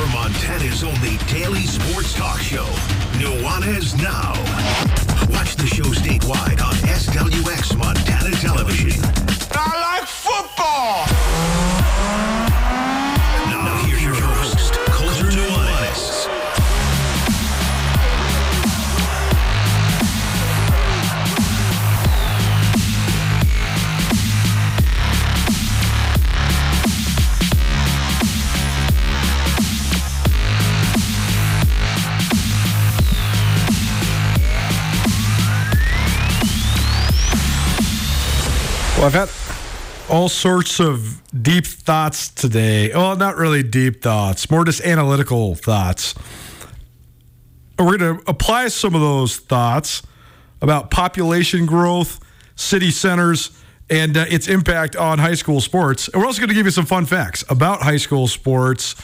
For Montana's only daily sports talk show, Nuanez Now. Watch the show statewide on SWX Well, I've had all sorts of deep thoughts today. Well, not really deep thoughts, more just analytical thoughts. We're going to apply some of those thoughts about population growth, city centers, and uh, its impact on high school sports. And we're also going to give you some fun facts about high school sports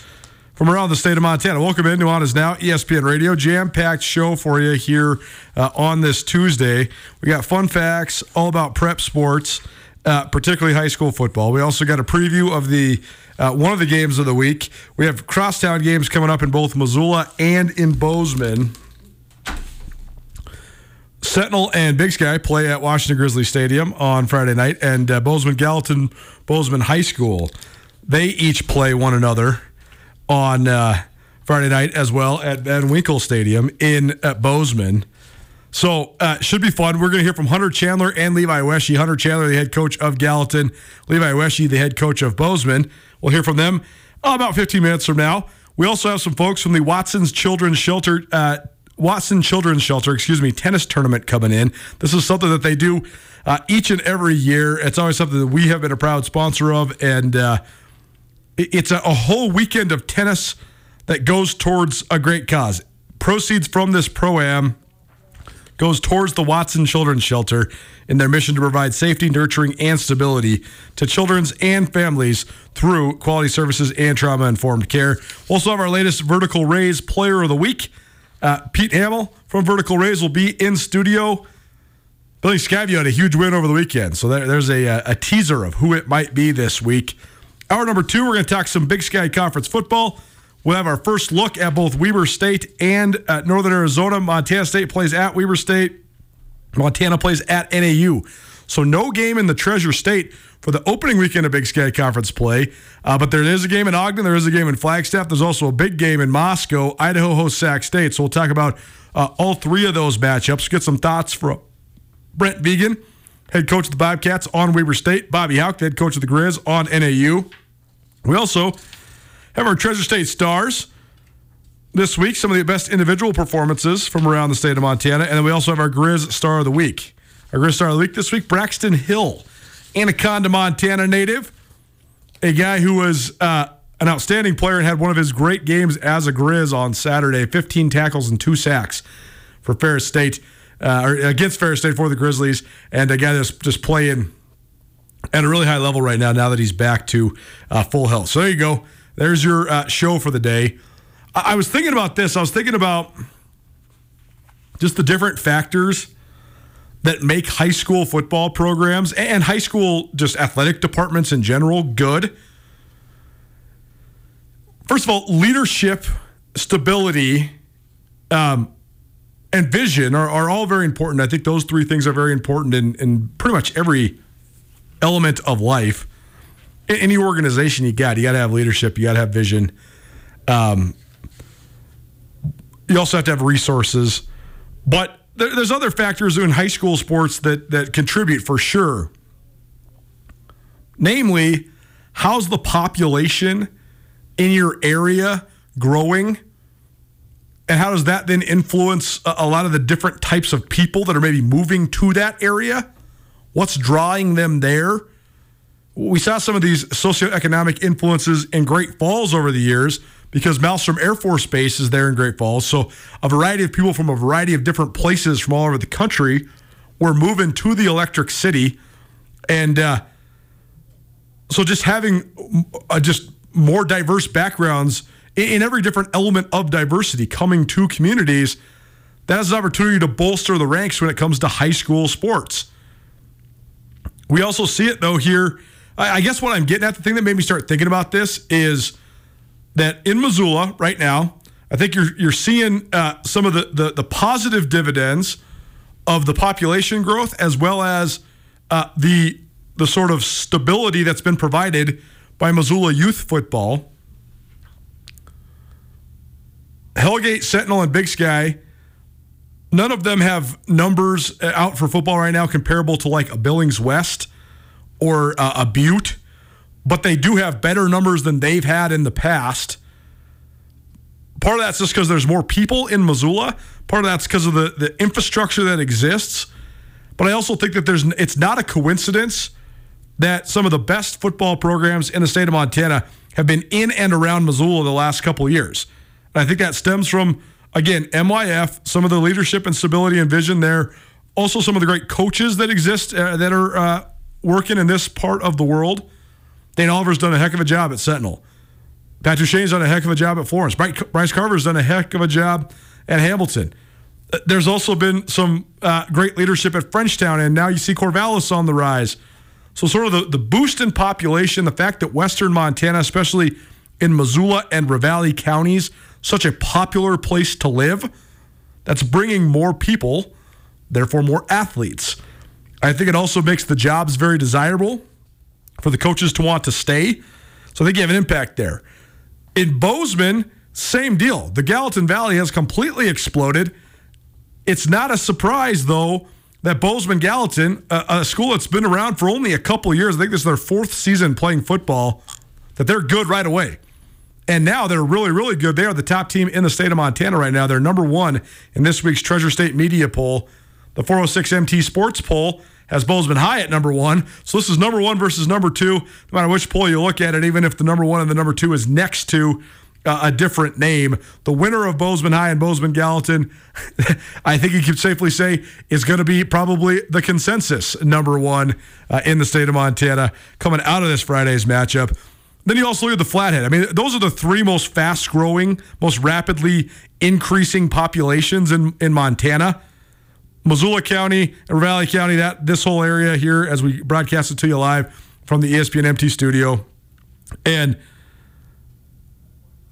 from around the state of Montana. Welcome in Nuanez Now, ESPN Radio. Jam packed show for you here uh, on this Tuesday. We got fun facts all about prep sports, uh, particularly high school football. We also got a preview of the uh, one of the games of the week. We have crosstown games coming up in both Missoula and in Bozeman. Sentinel and Big Sky play at Washington Grizzly Stadium on Friday night, and uh, Bozeman Gallatin Bozeman High School they each play one another on uh, Friday night as well at Van Winkle Stadium in uh, Bozeman. So uh, should be fun. We're going to hear from Hunter Chandler and Levi Wesche. Hunter Chandler, the head coach of Gallatin, Levi Wesche, the head coach of Bozeman. We'll hear from them uh, about 15 minutes from now. We also have some folks from the Watson's Children's Shelter, uh, Watson Children's Shelter, excuse me, tennis tournament coming in. This is something that they do uh, each and every year. It's always something that we have been a proud sponsor of, and uh, it's a, a whole weekend of tennis that goes towards a great cause. Proceeds from this pro am goes towards the Watson Children's Shelter in their mission to provide safety, nurturing, and stability to children's and families through quality services and trauma informed care. We'll also have our latest Vertical Raise Player of the Week. Uh, Pete Hamill from Vertical Raise will be in studio. Billy Scavio had a huge win over the weekend, so there, there's a, a teaser of who it might be this week. Hour number two, we're going to talk some Big Sky Conference football. We'll have our first look at both Weber State and at Northern Arizona. Montana State plays at Weber State. Montana plays at NAU. So no game in the Treasure State for the opening weekend of Big Sky Conference play. Uh, but there is a game in Ogden. There is a game in Flagstaff. There's also a big game in Moscow. Idaho hosts Sac State. So we'll talk about uh, all three of those matchups. Get some thoughts from Brent Vigen, head coach of the Bobcats on Weber State. Bobby Houck, head coach of the Grizz on NAU. We also have our Treasure State Stars this week, some of the best individual performances from around the state of Montana. And then we also have our Grizz Star of the Week. Our Grizz Star of the Week this week, Braxton Hill, Anaconda, Montana native, a guy who was uh, an outstanding player and had one of his great games as a Grizz on Saturday 15 tackles and two sacks for Ferris State, uh, or against Ferris State for the Grizzlies, and a guy that's just playing at a really high level right now. Now that he's back to uh, full health, so there you go. There's your uh, show for the day. I-, I was thinking about this. I was thinking about just the different factors that make high school football programs and high school just athletic departments in general good. First of all, leadership, stability, um, and vision are, are all very important. I think those three things are very important in, in pretty much every element of life. Any organization you got, you got to have leadership, you got to have vision. Um, you also have to have resources. But there, there's other factors in high school sports that that contribute for sure. Namely, how's the population in your area growing? And how does that then influence a, a lot of the different types of people that are maybe moving to that area? What's drawing them there? We saw some of these socioeconomic influences in Great Falls over the years because Malmstrom Air Force Base is there in Great Falls. So a variety of people from a variety of different places from all over the country were moving to the Electric City, and uh, so just having uh, just more diverse backgrounds in, in every different element of diversity coming to communities. That is an opportunity to bolster the ranks when it comes to high school sports. We also see it though here. I guess what I'm getting at, the thing that made me start thinking about this is that in Missoula right now, I think you're you're seeing uh, some of the, the, the positive dividends of the population growth as well as uh, the the sort of stability that's been provided by Missoula youth football. Hellgate, Sentinel, and Big Sky. None of them have numbers out for football right now comparable to like a Billings West or uh, a Butte but they do have better numbers than they've had in the past. Part of that's just because there's more people in Missoula. Part of that's because of the, the infrastructure that exists. But I also think that there's it's not a coincidence that some of the best football programs in the state of Montana have been in and around Missoula the last couple years. And I think that stems from again MYF, some of the leadership and stability and vision there. Also, some of the great coaches that exist uh, that are uh, working in this part of the world. Dane Oliver's done a heck of a job at Sentinel. Patrick Shane's done a heck of a job at Florence. Bryce Carver's done a heck of a job at Hamilton. Uh, there's also been some uh, great leadership at Frenchtown, and now you see Corvallis on the rise. So, sort of the, the boost in population, the fact that Western Montana, especially in Missoula and Ravalli counties, such a popular place to live, that's bringing more people, therefore more athletes. I think it also makes the jobs very desirable for the coaches to want to stay. So they have an impact there. In Bozeman, same deal. The Gallatin Valley has completely exploded. It's not a surprise, though, that Bozeman Gallatin, a, a school that's been around for only a couple years, I think this is their fourth season playing football, that they're good right away. And now they're really, really good. They are the top team in the state of Montana right now. They're number one in this week's Treasure State Media Poll. The 406 MT Sports Poll has Bozeman High at number one. So this is number one versus number two. No matter which poll you look at it, even if the number one and the number two is next to uh, a different name, the winner of Bozeman High and Bozeman Gallatin, I think you could safely say, is going to be probably the consensus number one uh, in the state of Montana coming out of this Friday's matchup. Then you also look at the Flathead. I mean, those are the three most fast growing, most rapidly increasing populations in, in Montana. Missoula County and Ravalli County, that this whole area here as we broadcast it to you live from the ESPN MT studio. And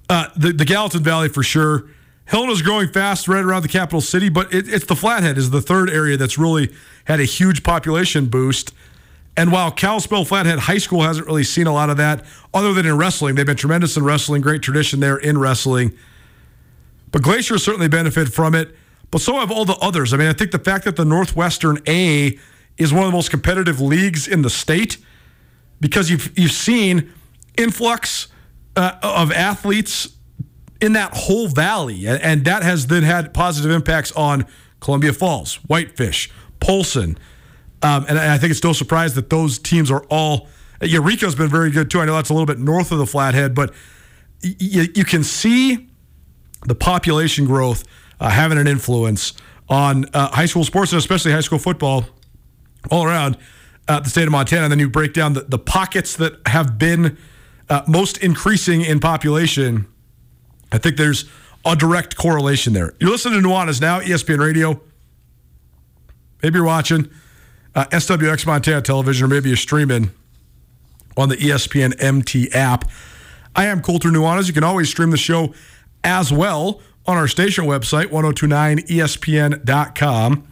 uh, the, the Gallatin Valley for sure. Helena's growing fast right around the capital city, but it, it's the Flathead is the third area that's really had a huge population boost. And while Kalispell Flathead High School hasn't really seen a lot of that, other than in wrestling, they've been tremendous in wrestling, great tradition there in wrestling. But Glacier certainly benefited from it but so have all the others. I mean, I think the fact that the Northwestern A is one of the most competitive leagues in the state because you've you've seen influx uh, of athletes in that whole valley, and, that has then had positive impacts on Columbia Falls, Whitefish, Polson, um, and I think it's no surprise that those teams are all. Eureka's been very good too. I know that's a little bit north of the Flathead, but you can see the population growth uh, having an influence on uh, high school sports and especially high school football all around uh, the state of Montana. And then you break down the, the pockets that have been uh, most increasing in population, I think there's a direct correlation there. You're listening to Nuanez now, ESPN Radio. Maybe you're watching uh, SWX Montana Television, or maybe you're streaming on the ESPN MT app. I am Colter Nuanez. You can always stream the show as well on our station website, 1029ESPN.com.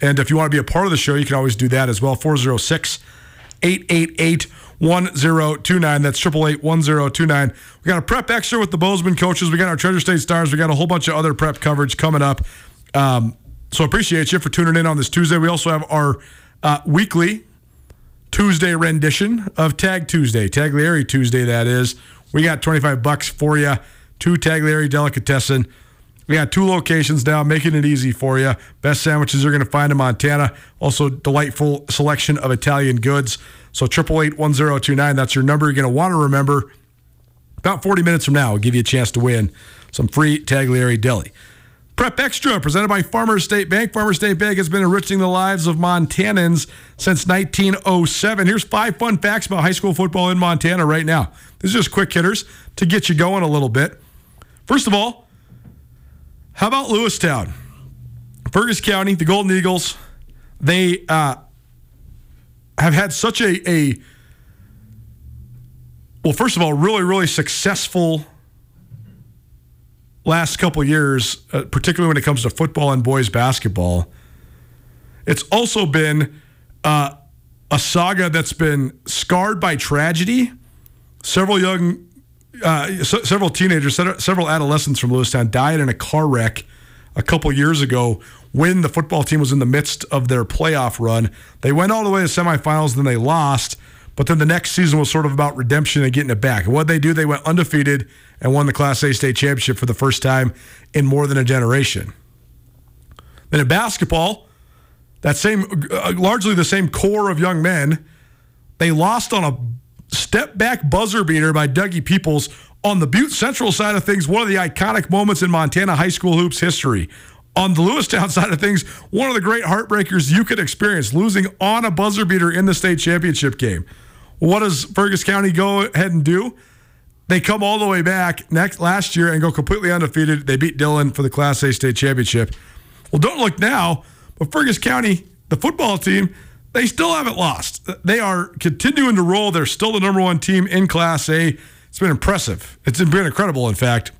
And if you want to be a part of the show, you can always do that as well. 406 888 1029. That's 888 1029. We got a prep extra with the Bozeman coaches. We got our Treasure State Stars. We got a whole bunch of other prep coverage coming up. Um, so appreciate you for tuning in on this Tuesday. We also have our uh, weekly Tuesday rendition of Tag Tuesday, Taglieri Tuesday, that is. We got 25 bucks for you. to Taglieri Delicatessen. We got two locations now, making it easy for you. Best sandwiches you're going to find in Montana. Also, delightful selection of Italian goods. So, 888 1029, that's your number you're going to want to remember. About 40 minutes from now, we will give you a chance to win some free Taglieri Deli. Prep Extra, presented by Farmers State Bank. Farmers State Bank has been enriching the lives of Montanans since 1907. Here's five fun facts about high school football in Montana right now. These are just quick hitters to get you going a little bit. First of all, how about Lewistown? Fergus County, the Golden Eagles, they uh, have had such a, a, well, first of all, really, really successful last couple years, uh, particularly when it comes to football and boys basketball. It's also been uh, a saga that's been scarred by tragedy. Several young, uh, s- several teenagers, several adolescents from Lewistown died in a car wreck a couple years ago when the football team was in the midst of their playoff run. They went all the way to semifinals, then they lost. But then the next season was sort of about redemption and getting it back. And what they do, they went undefeated and won the Class A state championship for the first time in more than a generation. Then in basketball, that same, uh, largely the same core of young men, they lost on a step back buzzer beater by Dougie Peoples on the Butte Central side of things. One of the iconic moments in Montana high school hoops history. On the Lewistown side of things, one of the great heartbreakers you could experience, losing on a buzzer beater in the state championship game. What does Fergus County go ahead and do? They come all the way back next last year and go completely undefeated. They beat Dillon for the Class A state championship. Well, don't look now, but Fergus County, the football team, they still haven't lost. They are continuing to roll. They're still the number one team in Class A. It's been impressive. It's been incredible, in fact,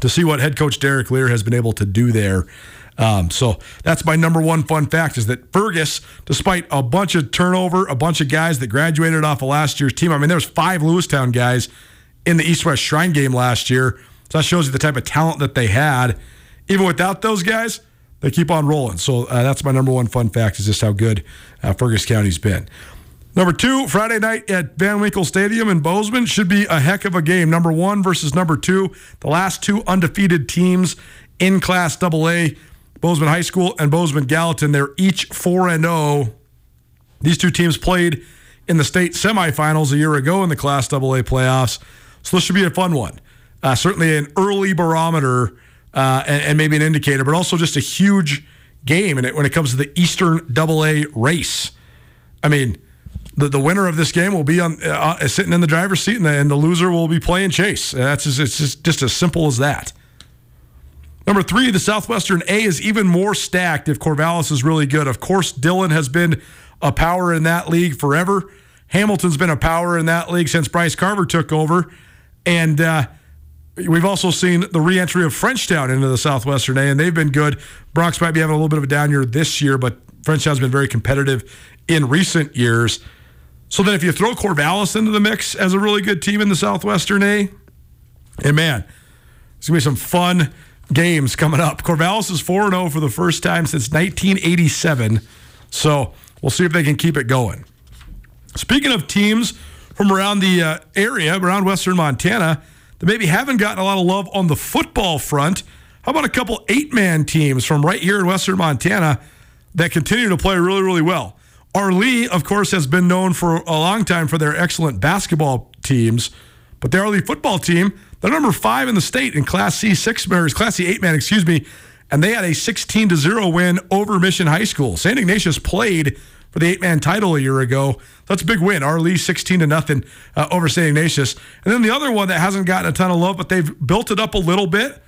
to see what head coach Derek Lear has been able to do there. Um, so that's my number one fun fact is that Fergus, despite a bunch of turnover, a bunch of guys that graduated off of last year's team. I mean, there was five Lewistown guys in the East West Shrine game last year. So that shows you the type of talent that they had. Even without those guys, they keep on rolling. So uh, that's my number one fun fact is just how good uh, Fergus County's been. Number two, Friday night at Van Winkle Stadium in Bozeman should be a heck of a game. Number one versus number two, the last two undefeated teams in Class AA, Bozeman High School and Bozeman Gallatin. They're each 4 and 0. These two teams played in the state semifinals a year ago in the Class AA playoffs. So this should be a fun one. Uh, certainly an early barometer uh, and, and, maybe an indicator, but also just a huge game and when it comes to the Eastern AA race. I mean, the, the winner of this game will be on uh, sitting in the driver's seat, and the, and the loser will be playing chase. That's just, it's just, just as simple as that. Number three, the Southwestern A is even more stacked if Corvallis is really good. Of course, Dillon has been a power in that league forever. Hamilton's been a power in that league since Bryce Carver took over. And uh, we've also seen the reentry of Frenchtown into the Southwestern A, and they've been good. Bronx might be having a little bit of a down year this year, but Frenchtown's been very competitive in recent years. So then if you throw Corvallis into the mix as a really good team in the Southwestern A, and man, it's going to be some fun games coming up. Corvallis is 4 0 for the first time since 1987. So we'll see if they can keep it going. Speaking of teams from around the uh, area, around Western Montana, that maybe haven't gotten a lot of love on the football front, how about a couple eight man teams from right here in Western Montana that continue to play really, really well? Arlee, of course, has been known for a long time for their excellent basketball teams, but their Arlee football team, they're number five in the state in Class C six or Class C eight man, excuse me, and they had a 16 to zero win over Mission High School. St. Ignatius played for the eight man title a year ago. That's a big win. Arlee 16 to nothing uh, over St. Ignatius. And then the other one that hasn't gotten a ton of love, but they've built it up a little bit.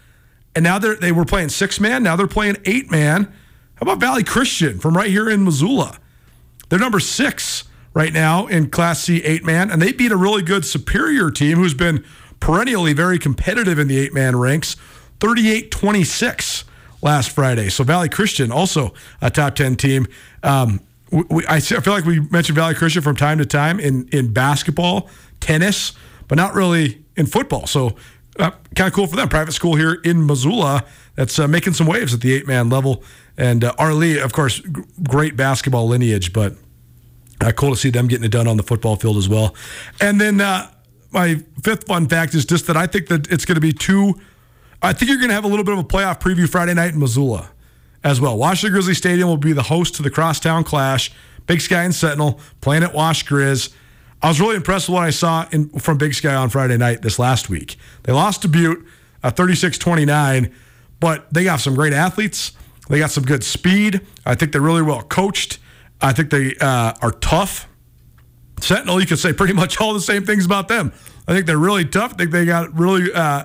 And now they're, they were playing six man. Now they're playing eight man. How about Valley Christian from right here in Missoula? They're number six right now in Class C eight man, and they beat a really good Superior team who's been perennially very competitive in the eight man ranks, 38 26 last Friday. So Valley Christian, also a top 10 team. Um, we, I feel like we mentioned Valley Christian from time to time in, in basketball, tennis, but not really in football. So uh, kind of cool for them. Private school here in Missoula that's uh, making some waves at the eight man level. And uh, Arlee, of course, g- great basketball lineage, but uh, cool to see them getting it done on the football field as well. And then uh, my fifth fun fact is just that I think that it's going to be two. I think you're going to have a little bit of a playoff preview Friday night in Missoula as well. Washington Grizzly Stadium will be the host to the Crosstown Clash. Big Sky and Sentinel playing at Wash Grizz. I was really impressed with what I saw in, from Big Sky on Friday night this last week. They lost to Butte, uh, 36 29, but they got some great athletes. They got some good speed. I think they're really well coached. I think they uh, are tough. Sentinel, you could say pretty much all the same things about them. I think they're really tough. I think they got really uh,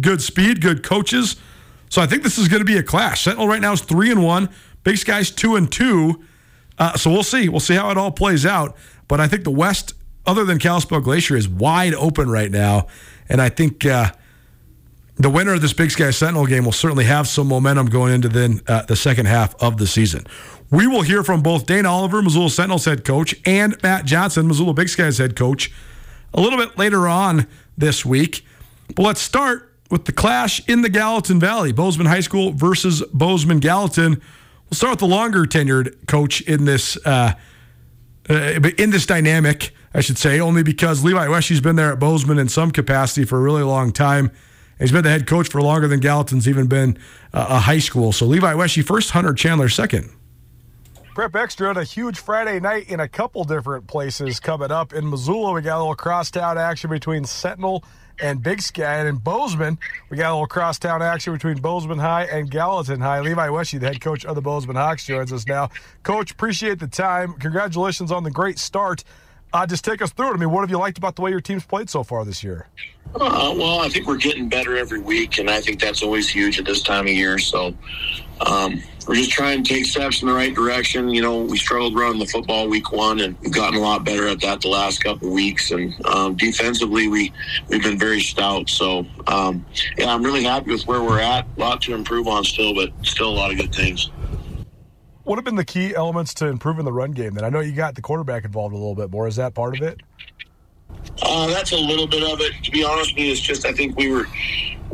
good speed, good coaches. So I think this is going to be a clash. Sentinel right now is three and one. Big Sky's two and two. Uh, so we'll see. We'll see how it all plays out. But I think the West, other than Kalispell Glacier, is wide open right now. And I think uh, the winner of this Big Sky Sentinel game will certainly have some momentum going into then uh, the second half of the season. We will hear from both Dane Oliver, Missoula Sentinels head coach, and Matt Johnson, Missoula Big Sky's head coach, a little bit later on this week. But let's start with the clash in the Gallatin Valley, Bozeman High School versus Bozeman Gallatin. We'll start with the longer tenured coach in this uh, uh, in this dynamic, I should say, only because Levi Wesche's been there at Bozeman in some capacity for a really long time. He's been the head coach for longer than Gallatin's even been uh, a high school. So Levi Wesche first, Hunter Chandler second. Prep Extra on a huge Friday night in a couple different places coming up. In Missoula, we got a little crosstown action between Sentinel and Big Sky. And in Bozeman, we got a little crosstown action between Bozeman High and Gallatin High. Levi Wesche, the head coach of the Bozeman Hawks, joins us now. Coach, appreciate the time. Congratulations on the great start. Uh, just take us through it. I mean, what have you liked about the way your team's played so far this year? Uh, well, I think we're getting better every week, and I think that's always huge at this time of year. So um, we're just trying to take steps in the right direction. You know, we struggled running the football week one, and we've gotten a lot better at that the last couple of weeks. And um, defensively, we we've been very stout. So um, yeah, I'm really happy with where we're at. A lot to improve on still, but still a lot of good things. What have been the key elements to improving the run game? Then I know you got the quarterback involved a little bit more. Is that part of it? Uh, that's a little bit of it. To be honest with you, it's just I think we were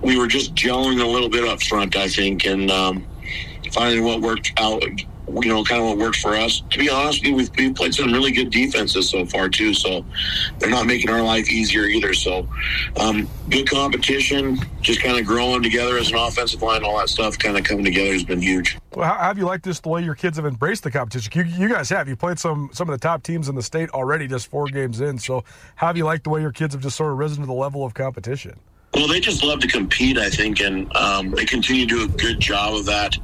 we were just gelling a little bit up front. I think and um, finding what worked out. You know, kind of what worked for us. To be honest with you, we've, we've played some really good defenses so far too. So they're not making our life easier either. So um, good competition, just kind of growing together as an offensive line, all that stuff, kind of coming together has been huge. Well, how have you liked this the way your kids have embraced the competition? You, you guys have. You played some some of the top teams in the state already, just four games in. So, how have you liked the way your kids have just sort of risen to the level of competition? Well, they just love to compete, I think, and um, they continue to do a good job of that.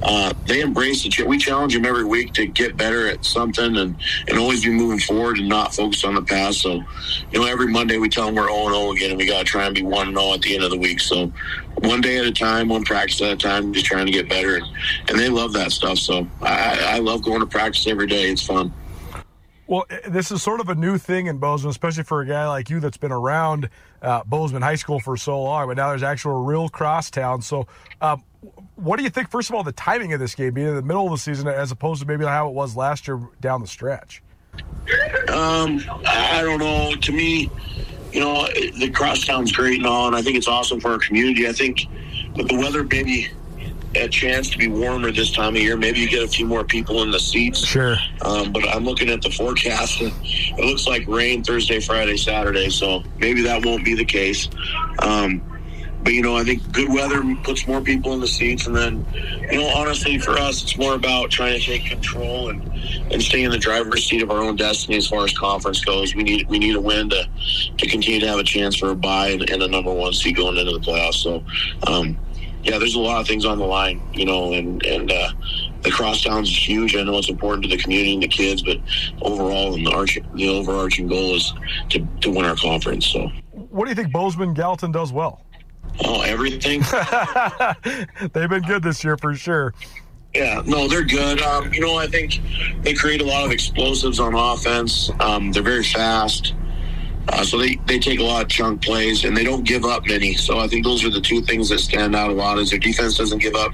Uh, they embrace it. We challenge them every week to get better at something and, and always be moving forward and not focus on the past. So, you know, every Monday we tell them we're 0 0 again, and we got to try and be 1 0 at the end of the week. So, one day at a time, one practice at a time, just trying to get better. And, and they love that stuff. So, I, I love going to practice every day. It's fun. Well, this is sort of a new thing in Bozeman, especially for a guy like you that's been around uh, Bozeman High School for so long. But now there's actual real crosstown. So, um, what do you think? First of all, the timing of this game being in the middle of the season, as opposed to maybe how it was last year down the stretch. Um, I don't know. To me, you know, the crosstown's great and all, and I think it's awesome for our community. I think but the weather maybe a chance to be warmer this time of year. Maybe you get a few more people in the seats. Sure. Um, but I'm looking at the forecast. And it looks like rain Thursday, Friday, Saturday. So maybe that won't be the case. Um, but you know, I think good weather puts more people in the seats, and then, you know, honestly, for us, it's more about trying to take control and and stay in the driver's seat of our own destiny as far as conference goes. We need we need a win to to continue to have a chance for a bye and, and a number one seed going into the playoffs. So, um, yeah, there's a lot of things on the line, you know, and and uh, the crosstown is huge. I know it's important to the community and the kids, but overall, and the, arch, the overarching goal is to, to win our conference. So, what do you think Bozeman Gallatin does well? Oh, everything. They've been good this year for sure. Yeah, no, they're good. Um, you know, I think they create a lot of explosives on offense. Um, they're very fast. Uh, so they, they take a lot of chunk plays and they don't give up many. So I think those are the two things that stand out a lot is their defense doesn't give up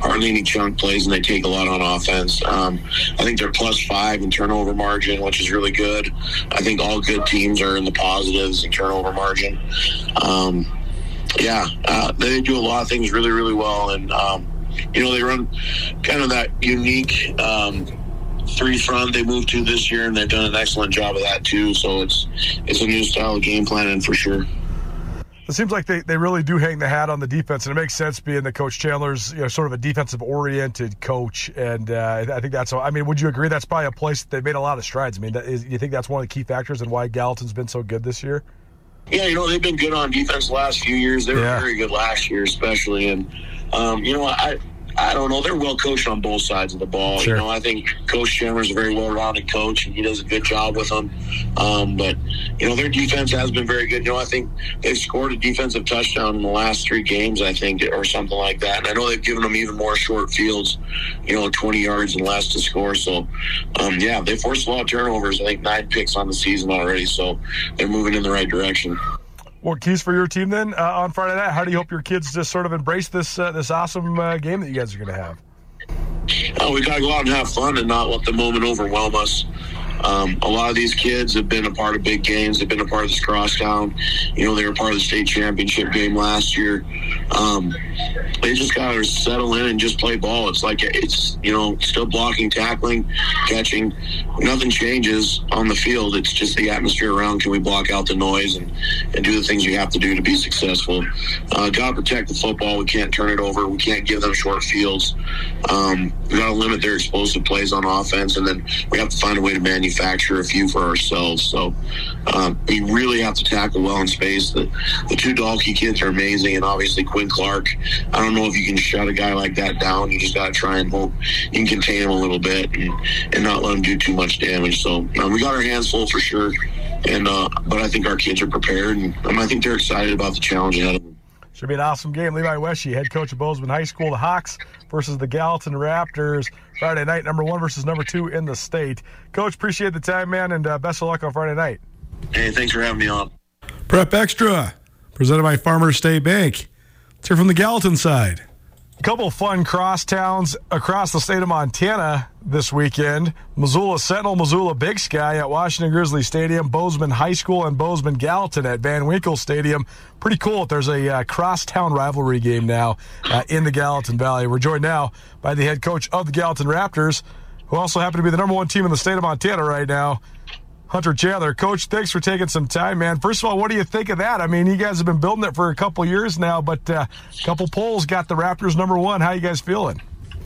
hardly any chunk plays and they take a lot on offense. Um, I think they're plus five in turnover margin, which is really good. I think all good teams are in the positives in turnover margin. Um, yeah, uh, they do a lot of things really, really well. And, um, you know, they run kind of that unique um, three front they moved to this year, and they've done an excellent job of that too. So it's it's a new style of game planning for sure. It seems like they, they really do hang the hat on the defense, and it makes sense being that Coach Chandler's you know sort of a defensive oriented coach, and uh, I think that's. I mean, would you agree that's probably a place that they've made a lot of strides? I mean, is, you think that's one of the key factors in why Gallatin's been so good this year? Yeah, you know they've been good on defense the last few years. They were yeah. very good last year, especially, and um, you know I I don't know. They're well coached on both sides of the ball. Sure. You know, I think Coach Chandler's a very well-rounded coach, and he does a good job with them. Um, but you know, their defense has been very good. You know, I think they've scored a defensive touchdown in the last three games, I think, or something like that. And I know they've given them even more short fields, you know, 20 yards and less to score. So, um, yeah, they forced a lot of turnovers. I think nine picks on the season already. So they're moving in the right direction. What keys for your team then uh, on Friday night? How do you hope your kids just sort of embrace this uh, this awesome uh, game that you guys are going to have? Oh, we got to go out and have fun and not let the moment overwhelm us. Um, a lot of these kids have been a part of big games. They've been a part of this crosstown. You know, they were part of the state championship game last year. Um, they just got to settle in and just play ball. It's like it's you know still blocking, tackling, catching. Nothing changes on the field. It's just the atmosphere around. Can we block out the noise and, and do the things you have to do to be successful? Uh, got to protect the football. We can't turn it over. We can't give them short fields. Um, we got to limit their explosive plays on offense, and then we have to find a way to manufacture manufacture a few for ourselves. So um, we really have to tackle well in space. The, the two Dalkey kids are amazing, and obviously Quinn Clark. I don't know if you can shut a guy like that down. You just got to try and hope you can contain him a little bit and, and not let him do too much damage. So um, we got our hands full for sure. And uh, but I think our kids are prepared, and um, I think they're excited about the challenge ahead of them. Should be an awesome game. Levi Wesche, head coach of Bozeman High School, the Hawks versus the Gallatin Raptors. Friday night, number one versus number two in the state. Coach, appreciate the time, man, and uh, best of luck on Friday night. Hey, thanks for having me on. Prep Extra, presented by Farmers State Bank. Let's hear from the Gallatin side. Couple fun cross towns across the state of Montana this weekend. Missoula Sentinel, Missoula Big Sky at Washington Grizzly Stadium, Bozeman High School, and Bozeman Gallatin at Van Winkle Stadium. Pretty cool. There's a uh, cross-town rivalry game now uh, in the Gallatin Valley. We're joined now by the head coach of the Gallatin Raptors, who also happen to be the number one team in the state of Montana right now, Hunter Chandler. Coach, thanks for taking some time, man. First of all, what do you think of that? I mean, you guys have been building it for a couple years now, but uh, a couple polls got the Raptors number one. How you guys feeling?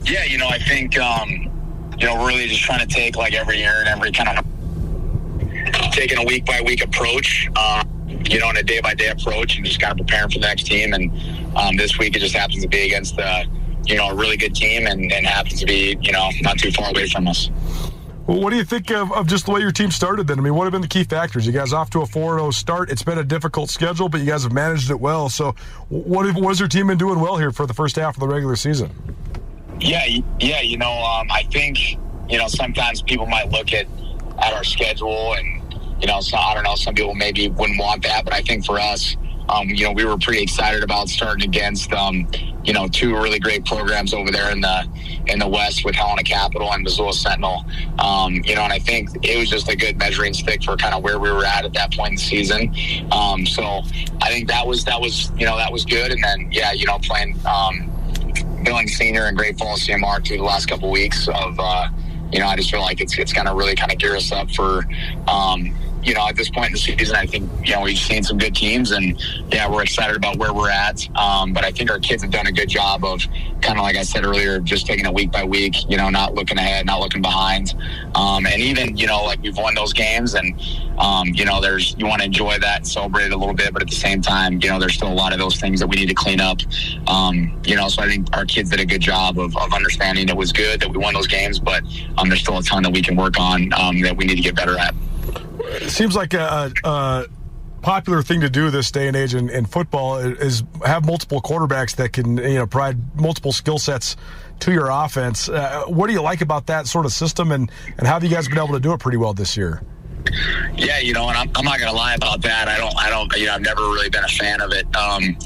Yeah, you know, I think, um, you know, really just trying to take like every year and every kind of taking a week by week approach, uh, you know, and a day by day approach and just kind of preparing for the next team. And um, this week it just happens to be against the, you know, a really good team and, and happens to be, you know, not too far away from us. Well, what do you think of, of just the way your team started then? I mean, what have been the key factors? You guys off to a 4 0 start. It's been a difficult schedule, but you guys have managed it well. So, what, has your team been doing well here for the first half of the regular season? Yeah, yeah, you know, um, I think, you know, sometimes people might look at, at our schedule and, you know, so, I don't know, some people maybe wouldn't want that, but I think for us, um, you know, we were pretty excited about starting against, um, you know, two really great programs over there in the in the West with Helena Capital and Missoula Sentinel. Um, you know, and I think it was just a good measuring stick for kind of where we were at at that point in the season. Um, so I think that was that was you know that was good. And then yeah, you know, playing um, Billings Senior and Great Falls CMR through the last couple of weeks of. Uh, you know, I just feel like it's it's going to really kind of gear us up for, um, you know, at this point in the season, I think you know we've seen some good teams, and yeah, we're excited about where we're at. Um, but I think our kids have done a good job of kind of like I said earlier, just taking it week by week. You know, not looking ahead, not looking behind, um, and even you know like we've won those games, and um, you know there's you want to enjoy that and celebrate it a little bit, but at the same time, you know there's still a lot of those things that we need to clean up. Um, you know, so I think our kids did a good job of, of understanding it was good that we won those games, but um, there's still a ton that we can work on um, that we need to get better at. It seems like a, a popular thing to do this day and age in, in, football is have multiple quarterbacks that can you know provide multiple skill sets to your offense. Uh, what do you like about that sort of system, and and how have you guys been able to do it pretty well this year? Yeah, you know, and I'm, I'm not gonna lie about that. I don't, I don't, you know, I've never really been a fan of it. Um,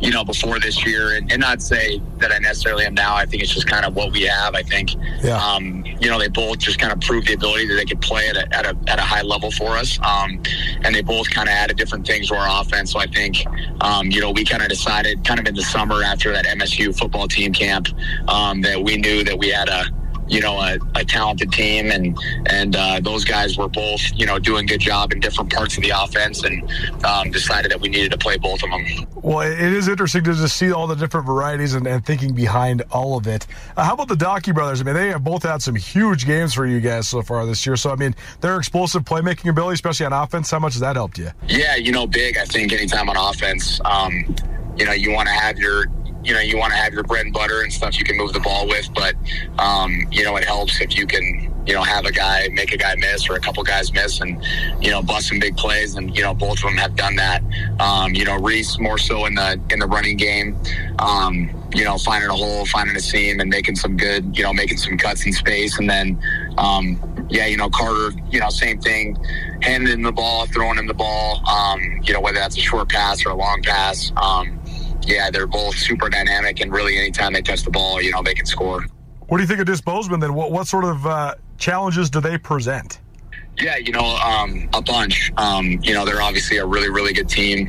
you know, before this year, and, and not say that I necessarily am now. I think it's just kind of what we have. I think, yeah. um, you know, they both just kind of proved the ability that they could play at a, at a, at a high level for us, um, and they both kind of added different things to our offense. So I think, um, you know, we kind of decided, kind of in the summer after that MSU football team camp, um, that we knew that we had a you know a, a talented team and and uh, those guys were both you know doing good job in different parts of the offense and um, decided that we needed to play both of them. Well it is interesting to just see all the different varieties and, and thinking behind all of it. Uh, how about the Docky brothers? I mean they have both had some huge games for you guys so far this year. So I mean their explosive playmaking ability especially on offense how much has that helped you? Yeah you know big I think anytime on offense. Um, you know you want to have your you know you want to have your bread and butter and stuff you can move the ball with but um, you know it helps if you can you know have a guy make a guy miss or a couple guys miss and you know bust some big plays and you know both of them have done that um, you know Reese more so in the in the running game um, you know finding a hole finding a seam and making some good you know making some cuts in space and then um, yeah you know Carter you know same thing handing him the ball throwing him the ball um, you know whether that's a short pass or a long pass um, yeah, they're both super dynamic, and really, anytime they touch the ball, you know, they can score. What do you think of Dis Bozeman then? What, what sort of uh, challenges do they present? Yeah, you know, um, a bunch. Um, you know, they're obviously a really, really good team.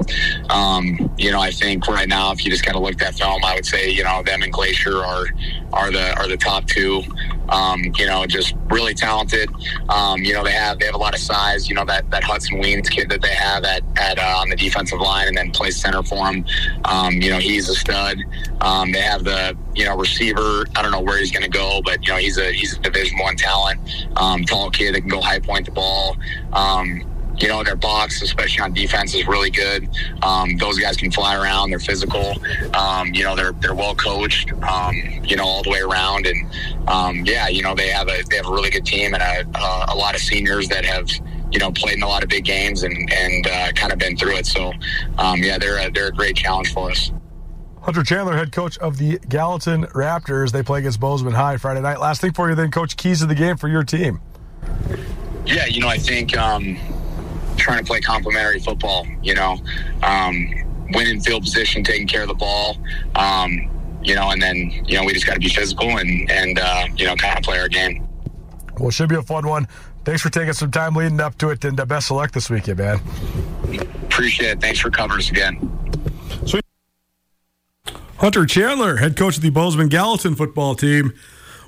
Um, you know, I think right now, if you just kind of looked at film, I would say, you know, them and Glacier are are the are the top two. Um, you know, just really talented. Um, you know, they have they have a lot of size. You know, that that Hudson Weens kid that they have at at uh, on the defensive line, and then plays center for him. Um, you know, he's a stud. Um, they have the you know receiver. I don't know where he's going to go, but you know, he's a he's a Division One talent, um, tall kid that can go high point the ball. Um, you know, their box, especially on defense, is really good. Um, those guys can fly around. They're physical. Um, you know, they're they're well coached. Um, you know, all the way around. And um, yeah, you know, they have a they have a really good team and a, a, a lot of seniors that have you know played in a lot of big games and and uh, kind of been through it. So um, yeah, they're a, they're a great challenge for us. Hunter Chandler, head coach of the Gallatin Raptors. They play against Bozeman High Friday night. Last thing for you, then, coach. Keys of the game for your team. Yeah, you know, I think um, trying to play complementary football. You know, um, winning field position, taking care of the ball. Um, you know, and then you know we just got to be physical and and uh, you know kind of play our game. Well, it should be a fun one. Thanks for taking some time leading up to it, and uh, best of luck this weekend, man. Appreciate it. Thanks for covering us again. Hunter Chandler, head coach of the Bozeman Gallatin football team.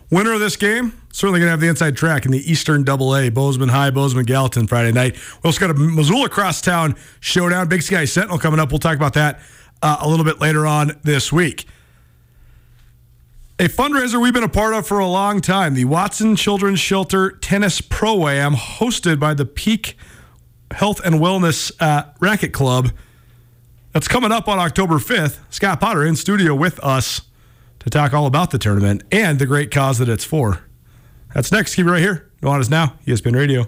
Winner of this game, certainly going to have the inside track in the Eastern Double A, Bozeman High, Bozeman Gallatin Friday night. We also got a Missoula Crosstown showdown, Big Sky Sentinel coming up. We'll talk about that uh, a little bit later on this week. A fundraiser we've been a part of for a long time, the Watson Children's Shelter Tennis Pro Am, hosted by the Peak Health and Wellness uh, Racket Club. That's coming up on October 5th. Scott Potter in studio with us to talk all about the tournament and the great cause that it's for. That's next. Keep it right here. Nuanez Now, ESPN Radio.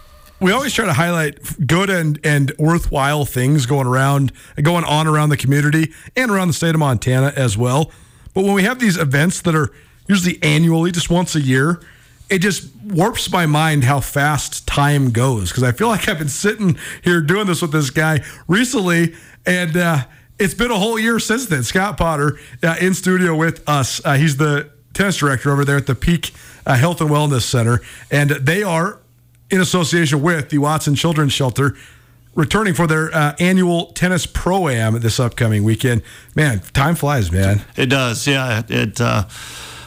We always try to highlight good and, and worthwhile things going around going on around the community and around the state of Montana as well. But when we have these events that are usually annually, just once a year, it just warps my mind how fast time goes because I feel like I've been sitting here doing this with this guy recently, and uh, it's been a whole year since then. Scott Potter uh, in studio with us. Uh, he's the tennis director over there at the Peak uh, Health and Wellness Center, and they are in association with the Watson Children's Shelter. Returning for their uh, annual tennis pro am this upcoming weekend, man, time flies, man. It does, yeah. It uh,